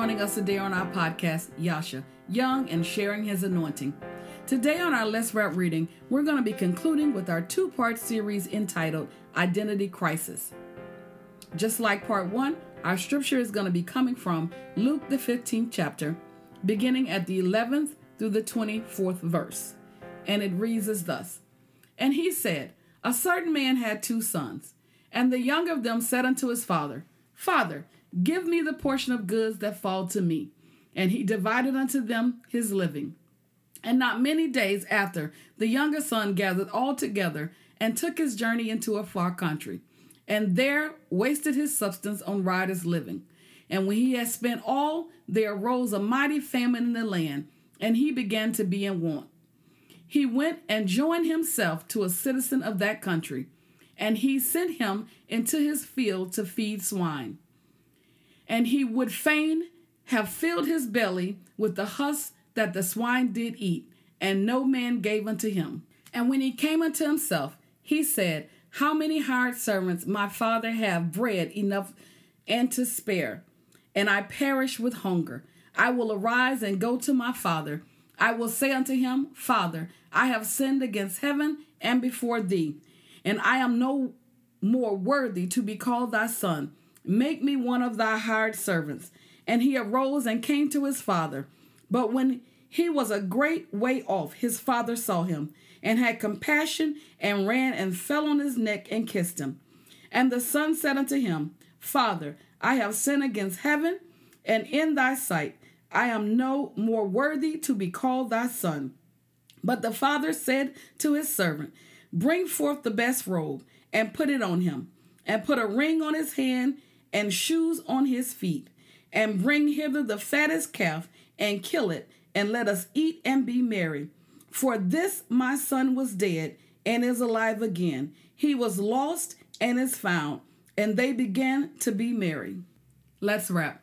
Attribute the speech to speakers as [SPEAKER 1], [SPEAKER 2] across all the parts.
[SPEAKER 1] joining us today on our podcast, Yasha, Young and Sharing His Anointing. Today on our Let's Wrap reading, we're going to be concluding with our two part series entitled Identity Crisis. Just like part one, our scripture is going to be coming from Luke, the 15th chapter, beginning at the 11th through the 24th verse. And it reads as thus And he said, A certain man had two sons, and the younger of them said unto his father, Father, Give me the portion of goods that fall to me. And he divided unto them his living. And not many days after, the younger son gathered all together and took his journey into a far country, and there wasted his substance on riotous living. And when he had spent all, there arose a mighty famine in the land, and he began to be in want. He went and joined himself to a citizen of that country, and he sent him into his field to feed swine and he would fain have filled his belly with the husk that the swine did eat, and no man gave unto him. And when he came unto himself, he said, How many hired servants my father have bread enough and to spare, and I perish with hunger. I will arise and go to my father. I will say unto him, Father, I have sinned against heaven and before thee, and I am no more worthy to be called thy son. Make me one of thy hired servants. And he arose and came to his father. But when he was a great way off, his father saw him, and had compassion, and ran and fell on his neck and kissed him. And the son said unto him, Father, I have sinned against heaven and in thy sight. I am no more worthy to be called thy son. But the father said to his servant, Bring forth the best robe, and put it on him, and put a ring on his hand and shoes on his feet, and bring hither the fattest calf, and kill it, and let us eat and be merry. For this my son was dead, and is alive again. He was lost, and is found. And they began to be merry. Let's wrap.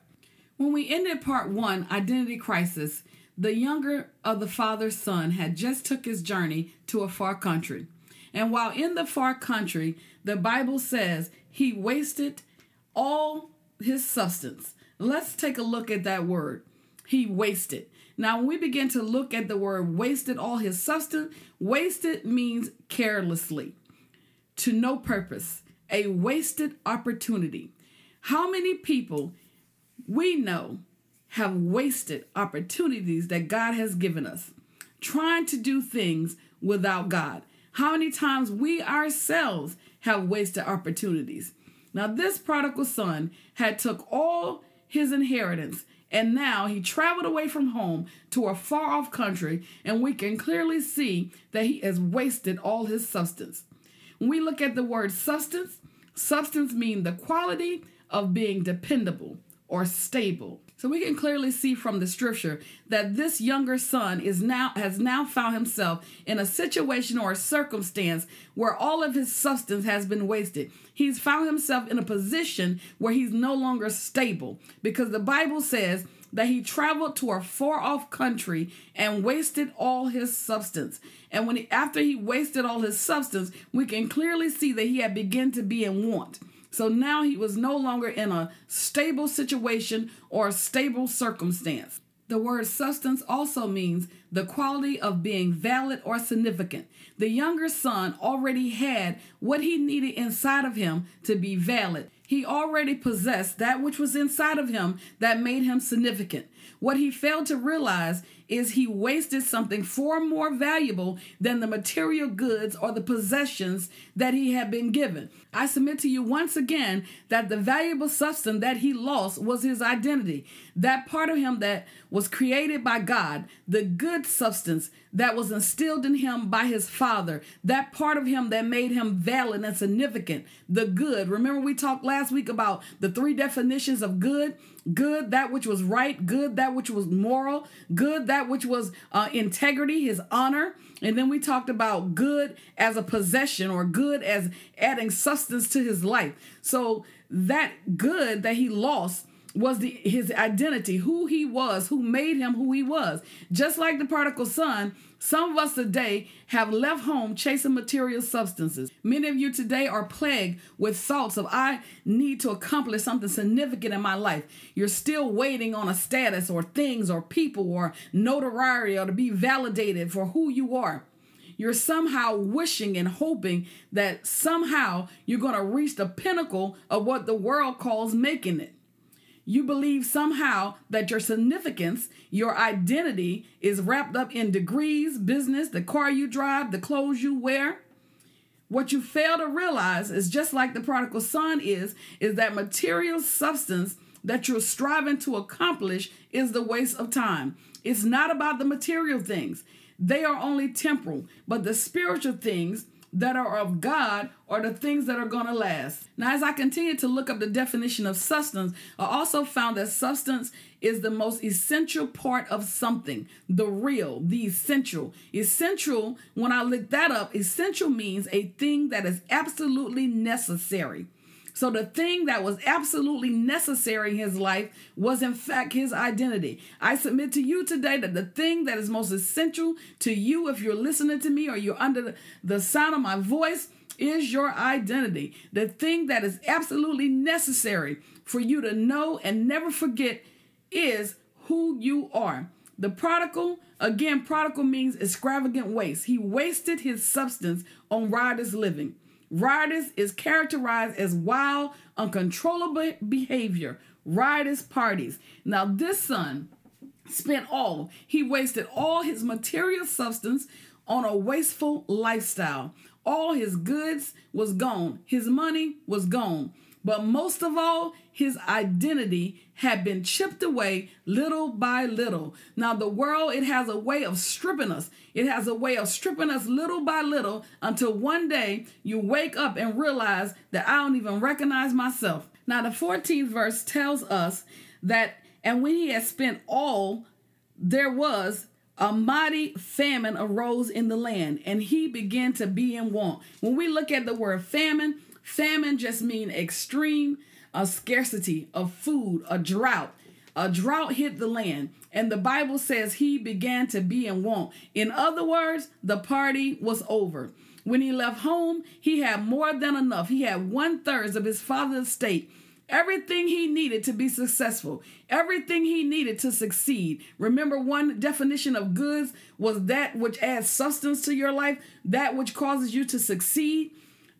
[SPEAKER 1] When we ended part one, Identity Crisis, the younger of the father's son had just took his journey to a far country. And while in the far country, the Bible says he wasted all his substance. Let's take a look at that word. He wasted. Now, when we begin to look at the word wasted all his substance, wasted means carelessly, to no purpose, a wasted opportunity. How many people we know have wasted opportunities that God has given us, trying to do things without God? How many times we ourselves have wasted opportunities? Now this prodigal son had took all his inheritance and now he traveled away from home to a far off country and we can clearly see that he has wasted all his substance. When we look at the word substance, substance means the quality of being dependable or stable. So we can clearly see from the scripture that this younger son is now has now found himself in a situation or a circumstance where all of his substance has been wasted. He's found himself in a position where he's no longer stable because the Bible says that he traveled to a far off country and wasted all his substance. And when he, after he wasted all his substance, we can clearly see that he had begun to be in want. So now he was no longer in a stable situation or a stable circumstance. The word substance also means the quality of being valid or significant. The younger son already had what he needed inside of him to be valid. He already possessed that which was inside of him that made him significant. What he failed to realize is he wasted something far more valuable than the material goods or the possessions that he had been given. I submit to you once again that the valuable substance that he lost was his identity. That part of him that was created by God, the good substance that was instilled in him by his father, that part of him that made him valid and significant, the good. Remember, we talked last week about the three definitions of good good, that which was right, good, that which was moral, good, that which was uh, integrity, his honor. And then we talked about good as a possession or good as adding substance to his life. So that good that he lost was the his identity, who he was, who made him who he was. Just like the prodigal son, some of us today have left home chasing material substances. Many of you today are plagued with thoughts of, I need to accomplish something significant in my life. You're still waiting on a status or things or people or notoriety or to be validated for who you are. You're somehow wishing and hoping that somehow you're going to reach the pinnacle of what the world calls making it. You believe somehow that your significance, your identity is wrapped up in degrees, business, the car you drive, the clothes you wear. What you fail to realize is just like the prodigal son is, is that material substance that you're striving to accomplish is the waste of time. It's not about the material things. They are only temporal, but the spiritual things that are of God are the things that are going to last. Now, as I continue to look up the definition of substance, I also found that substance is the most essential part of something, the real, the essential. Essential, when I look that up, essential means a thing that is absolutely necessary. So the thing that was absolutely necessary in his life was, in fact, his identity. I submit to you today that the thing that is most essential to you, if you're listening to me or you're under the sound of my voice, is your identity. The thing that is absolutely necessary for you to know and never forget is who you are. The prodigal, again, prodigal means extravagant waste. He wasted his substance on riotous living. Riotous is characterized as wild, uncontrollable behavior, riotous parties. Now, this son spent all, he wasted all his material substance on a wasteful lifestyle. All his goods was gone, his money was gone. But most of all, his identity had been chipped away little by little. Now, the world, it has a way of stripping us. It has a way of stripping us little by little until one day you wake up and realize that I don't even recognize myself. Now, the 14th verse tells us that, and when he had spent all, there was a mighty famine arose in the land, and he began to be in want. When we look at the word famine, Famine just mean extreme a scarcity of food, a drought. A drought hit the land, and the Bible says he began to be in want. In other words, the party was over. When he left home, he had more than enough. He had one third of his father's estate. Everything he needed to be successful, everything he needed to succeed. Remember, one definition of goods was that which adds substance to your life, that which causes you to succeed.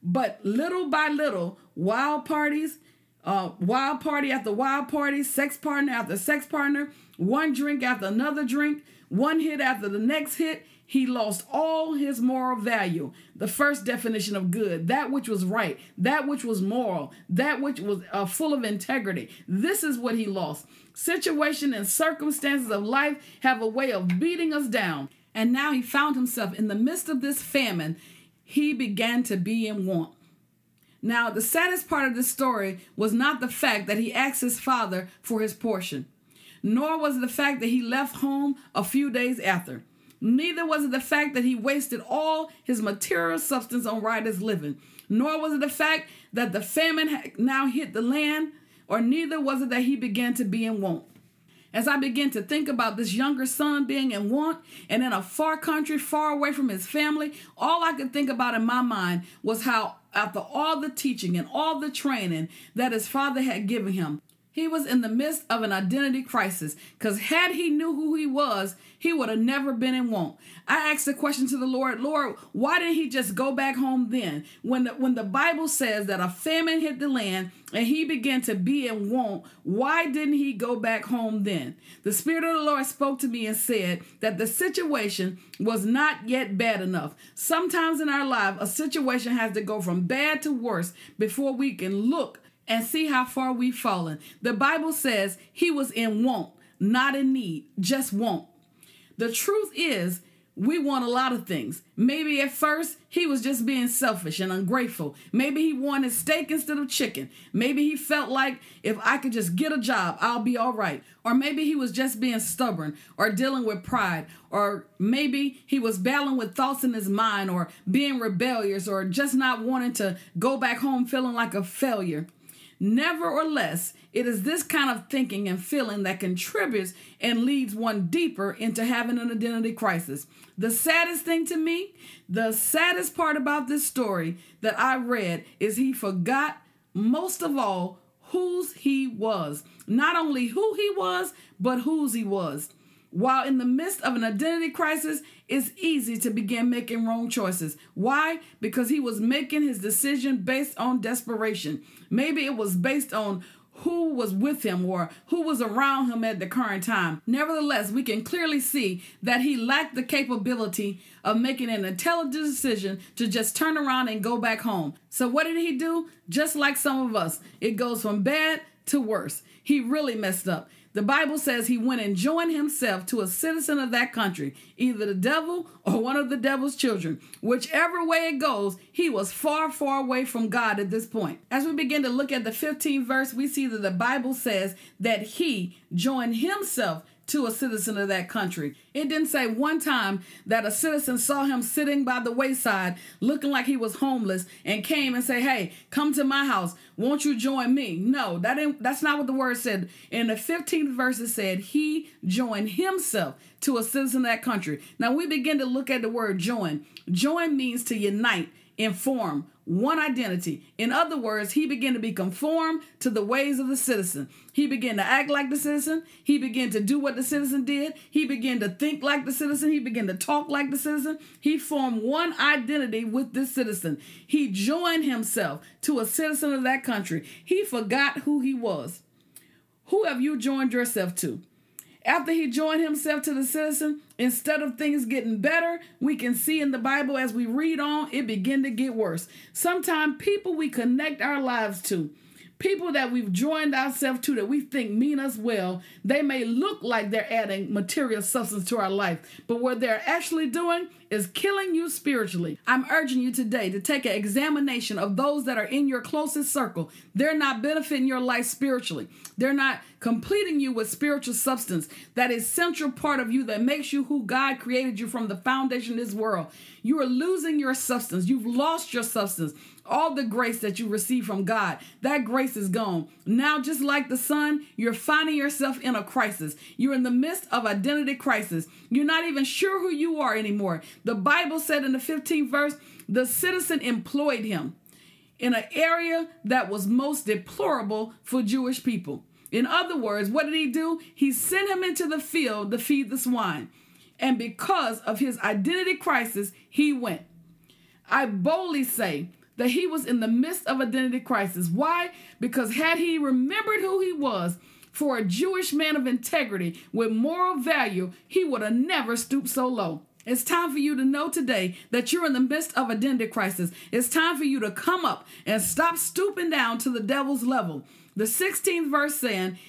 [SPEAKER 1] But little by little, wild parties, uh, wild party after wild party, sex partner after sex partner, one drink after another drink, one hit after the next hit, he lost all his moral value. The first definition of good, that which was right, that which was moral, that which was uh, full of integrity. This is what he lost. Situation and circumstances of life have a way of beating us down. And now he found himself in the midst of this famine he began to be in want. Now, the saddest part of this story was not the fact that he asked his father for his portion, nor was it the fact that he left home a few days after. Neither was it the fact that he wasted all his material substance on riotous living, nor was it the fact that the famine had now hit the land, or neither was it that he began to be in want. As I begin to think about this younger son being in want and in a far country, far away from his family, all I could think about in my mind was how, after all the teaching and all the training that his father had given him, he was in the midst of an identity crisis because had he knew who he was, he would have never been in want. I asked the question to the Lord, Lord, why didn't he just go back home then? When the, when the Bible says that a famine hit the land and he began to be in want, why didn't he go back home then? The Spirit of the Lord spoke to me and said that the situation was not yet bad enough. Sometimes in our life, a situation has to go from bad to worse before we can look and see how far we've fallen. The Bible says he was in want, not in need, just want. The truth is, we want a lot of things. Maybe at first he was just being selfish and ungrateful. Maybe he wanted steak instead of chicken. Maybe he felt like if I could just get a job, I'll be all right. Or maybe he was just being stubborn or dealing with pride. Or maybe he was battling with thoughts in his mind or being rebellious or just not wanting to go back home feeling like a failure. Nevertheless, it is this kind of thinking and feeling that contributes and leads one deeper into having an identity crisis. The saddest thing to me, the saddest part about this story that I read is he forgot most of all whose he was. Not only who he was, but whose he was. While in the midst of an identity crisis, it's easy to begin making wrong choices. Why? Because he was making his decision based on desperation. Maybe it was based on who was with him or who was around him at the current time. Nevertheless, we can clearly see that he lacked the capability of making an intelligent decision to just turn around and go back home. So, what did he do? Just like some of us, it goes from bad to worse. He really messed up. The Bible says he went and joined himself to a citizen of that country, either the devil or one of the devil's children. Whichever way it goes, he was far, far away from God at this point. As we begin to look at the 15th verse, we see that the Bible says that he joined himself to a citizen of that country. It didn't say one time that a citizen saw him sitting by the wayside looking like he was homeless and came and say, "Hey, come to my house. Won't you join me?" No, that ain't that's not what the word said. In the 15th verse it said he joined himself to a citizen of that country. Now we begin to look at the word join. Join means to unite, inform, one identity. In other words, he began to be conformed to the ways of the citizen. He began to act like the citizen. He began to do what the citizen did. He began to think like the citizen. He began to talk like the citizen. He formed one identity with this citizen. He joined himself to a citizen of that country. He forgot who he was. Who have you joined yourself to? After he joined himself to the citizen, instead of things getting better, we can see in the Bible as we read on, it begin to get worse. Sometimes people we connect our lives to, people that we've joined ourselves to that we think mean us well, they may look like they're adding material substance to our life, but what they're actually doing is killing you spiritually. I'm urging you today to take an examination of those that are in your closest circle. They're not benefiting your life spiritually. They're not completing you with spiritual substance, that essential part of you that makes you who God created you from the foundation of this world. You are losing your substance. You've lost your substance all the grace that you receive from God, that grace is gone. Now, just like the son, you're finding yourself in a crisis. You're in the midst of identity crisis. You're not even sure who you are anymore. The Bible said in the 15th verse, the citizen employed him in an area that was most deplorable for Jewish people. In other words, what did he do? He sent him into the field to feed the swine. And because of his identity crisis, he went. I boldly say that he was in the midst of identity crisis. Why? Because had he remembered who he was, for a Jewish man of integrity with moral value, he would have never stooped so low. It's time for you to know today that you're in the midst of identity crisis. It's time for you to come up and stop stooping down to the devil's level. The 16th verse saying,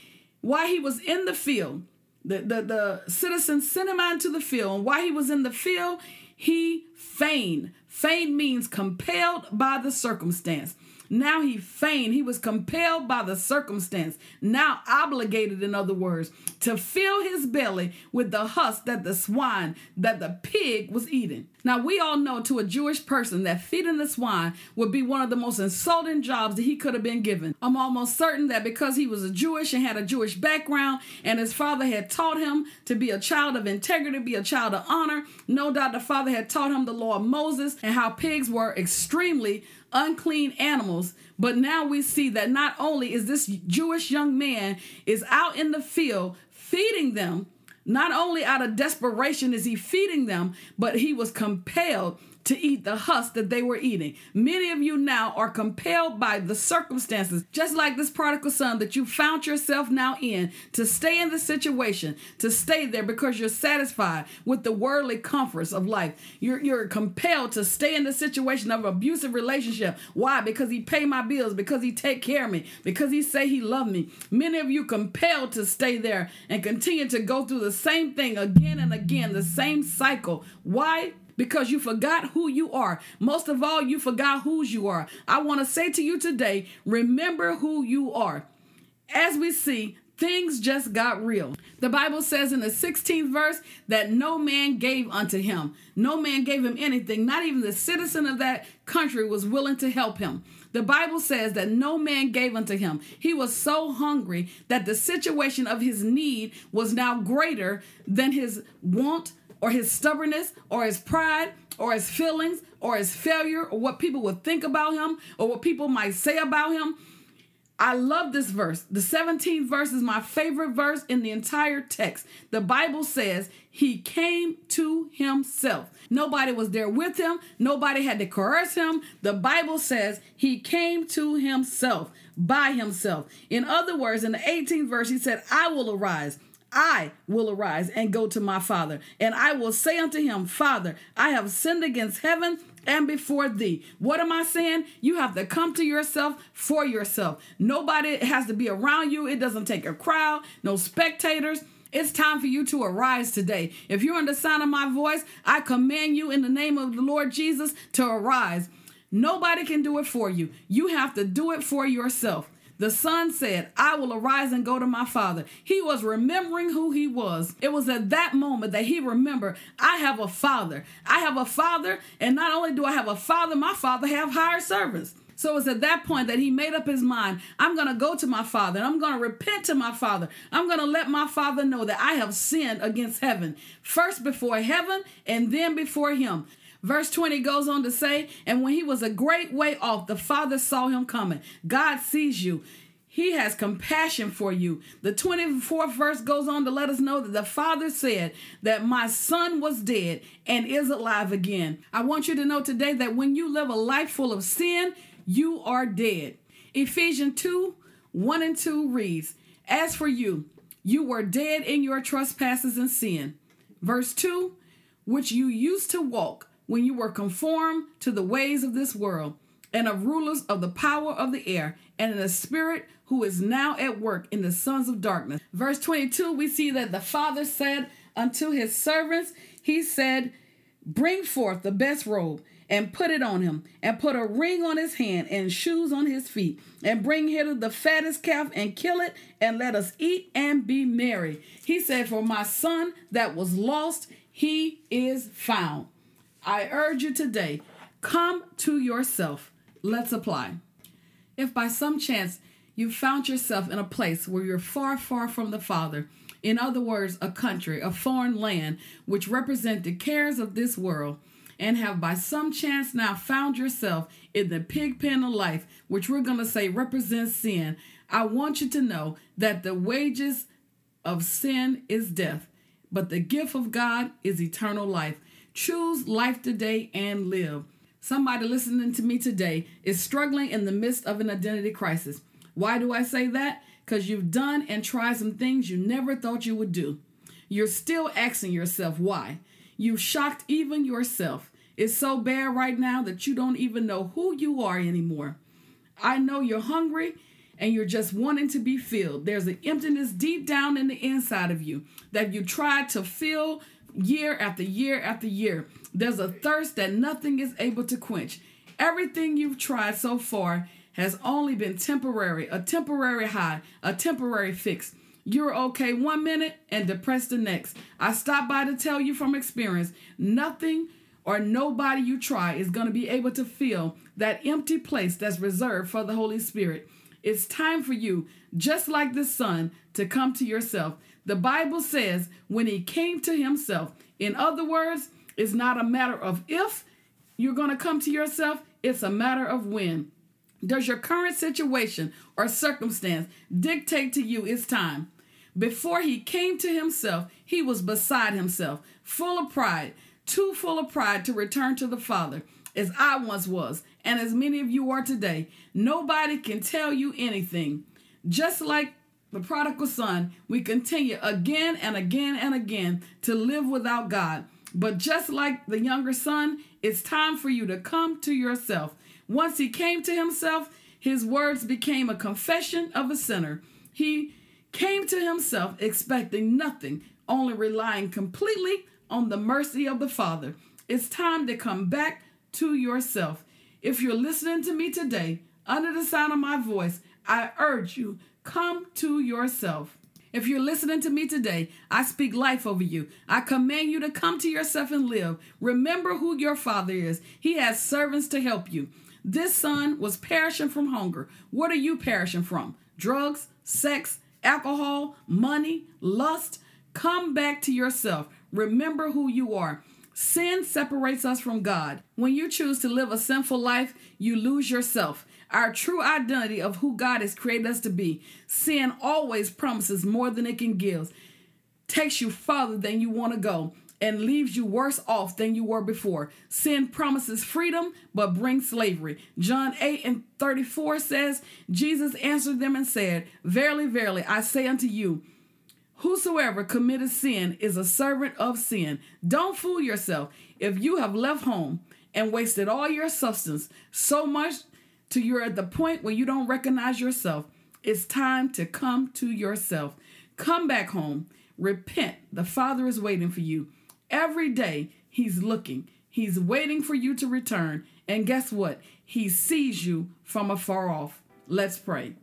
[SPEAKER 1] while he was in the field, the, the, the citizen sent him out into the field, and while he was in the field, he feigned. Feigned means compelled by the circumstance. Now he feigned, he was compelled by the circumstance, now obligated, in other words, to fill his belly with the husk that the swine, that the pig was eating. Now, we all know to a Jewish person that feeding the swine would be one of the most insulting jobs that he could have been given. I'm almost certain that because he was a Jewish and had a Jewish background and his father had taught him to be a child of integrity, be a child of honor, no doubt the father had taught him the law of Moses and how pigs were extremely unclean animals but now we see that not only is this jewish young man is out in the field feeding them not only out of desperation is he feeding them but he was compelled to eat the husk that they were eating. Many of you now are compelled by the circumstances, just like this prodigal son that you found yourself now in, to stay in the situation, to stay there because you're satisfied with the worldly comforts of life. You're, you're compelled to stay in the situation of abusive relationship. Why? Because he pay my bills, because he take care of me, because he say he love me. Many of you compelled to stay there and continue to go through the same thing again and again, the same cycle. Why? Because you forgot who you are. Most of all, you forgot whose you are. I want to say to you today remember who you are. As we see, things just got real. The Bible says in the 16th verse that no man gave unto him. No man gave him anything. Not even the citizen of that country was willing to help him. The Bible says that no man gave unto him. He was so hungry that the situation of his need was now greater than his want or his stubbornness or his pride or his feelings or his failure or what people would think about him or what people might say about him. I love this verse. The 17th verse is my favorite verse in the entire text. The Bible says he came to himself. Nobody was there with him, nobody had to coerce him. The Bible says he came to himself by himself. In other words, in the 18th verse, he said, I will arise. I will arise and go to my father, and I will say unto him, Father, I have sinned against heaven and before thee. What am I saying? You have to come to yourself for yourself. Nobody has to be around you. It doesn't take a crowd, no spectators. It's time for you to arise today. If you're under the sound of my voice, I command you in the name of the Lord Jesus to arise. Nobody can do it for you. You have to do it for yourself. The son said, I will arise and go to my father. He was remembering who he was. It was at that moment that he remembered, I have a father. I have a father, and not only do I have a father, my father have hired servants. So it's at that point that he made up his mind. I'm going to go to my father and I'm going to repent to my father. I'm going to let my father know that I have sinned against heaven, first before heaven and then before him. Verse 20 goes on to say, And when he was a great way off, the Father saw him coming. God sees you. He has compassion for you. The 24th verse goes on to let us know that the Father said that my son was dead and is alive again. I want you to know today that when you live a life full of sin, you are dead. Ephesians 2 1 and 2 reads, As for you, you were dead in your trespasses and sin. Verse 2, which you used to walk when you were conformed to the ways of this world and of rulers of the power of the air and in the spirit who is now at work in the sons of darkness. Verse 22, we see that the Father said unto his servants, He said, Bring forth the best robe and put it on him, and put a ring on his hand and shoes on his feet, and bring hither the fattest calf and kill it, and let us eat and be merry. He said, For my son that was lost, he is found. I urge you today, come to yourself. Let's apply. If by some chance you found yourself in a place where you're far, far from the Father, in other words, a country, a foreign land, which represent the cares of this world, and have by some chance now found yourself in the pig pen of life, which we're going to say represents sin, I want you to know that the wages of sin is death, but the gift of God is eternal life. Choose life today and live. Somebody listening to me today is struggling in the midst of an identity crisis. Why do I say that? Because you've done and tried some things you never thought you would do. You're still asking yourself why. You've shocked even yourself. It's so bad right now that you don't even know who you are anymore. I know you're hungry and you're just wanting to be filled. There's an emptiness deep down in the inside of you that you tried to fill year after year after year. There's a thirst that nothing is able to quench. Everything you've tried so far has only been temporary, a temporary high, a temporary fix. You're okay one minute and depressed the next. I stop by to tell you from experience nothing or nobody you try is going to be able to fill that empty place that's reserved for the Holy Spirit. It's time for you, just like the Son, to come to yourself. The Bible says when he came to himself, in other words, it's not a matter of if you're going to come to yourself, it's a matter of when. Does your current situation or circumstance dictate to you it's time? Before he came to himself, he was beside himself, full of pride, too full of pride to return to the Father, as I once was, and as many of you are today. Nobody can tell you anything. Just like the prodigal son, we continue again and again and again to live without God. But just like the younger son, it's time for you to come to yourself. Once he came to himself, his words became a confession of a sinner. He came to himself expecting nothing, only relying completely on the mercy of the Father. It's time to come back to yourself. If you're listening to me today, under the sound of my voice, I urge you Come to yourself. If you're listening to me today, I speak life over you. I command you to come to yourself and live. Remember who your father is. He has servants to help you. This son was perishing from hunger. What are you perishing from? Drugs, sex, alcohol, money, lust? Come back to yourself. Remember who you are. Sin separates us from God. When you choose to live a sinful life, you lose yourself our true identity of who God has created us to be. Sin always promises more than it can give, takes you farther than you want to go, and leaves you worse off than you were before. Sin promises freedom, but brings slavery. John 8 and 34 says, Jesus answered them and said, Verily, verily, I say unto you, Whosoever committeth sin is a servant of sin. Don't fool yourself. If you have left home and wasted all your substance, so much till you're at the point where you don't recognize yourself, it's time to come to yourself. Come back home. Repent. The Father is waiting for you. Every day, He's looking. He's waiting for you to return. And guess what? He sees you from afar off. Let's pray.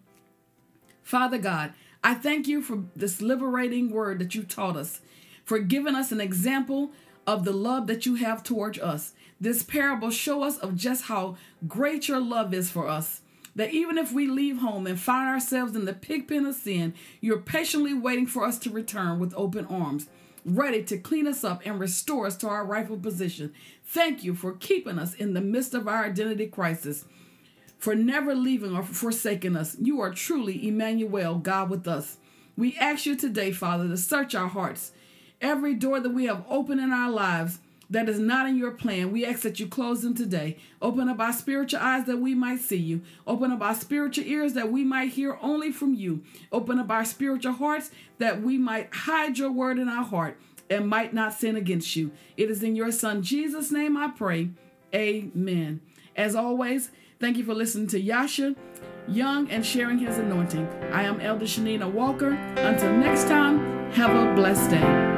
[SPEAKER 1] Father God, I thank you for this liberating word that you taught us, for giving us an example of the love that you have towards us. This parable show us of just how great your love is for us. That even if we leave home and find ourselves in the pigpen of sin, you're patiently waiting for us to return with open arms, ready to clean us up and restore us to our rightful position. Thank you for keeping us in the midst of our identity crisis, for never leaving or forsaking us. You are truly Emmanuel, God with us. We ask you today, Father, to search our hearts. Every door that we have opened in our lives, that is not in your plan. We ask that you close them today. Open up our spiritual eyes that we might see you. Open up our spiritual ears that we might hear only from you. Open up our spiritual hearts that we might hide your word in our heart and might not sin against you. It is in your Son Jesus' name I pray. Amen. As always, thank you for listening to Yasha Young and sharing his anointing. I am Elder Shanina Walker. Until next time, have a blessed day.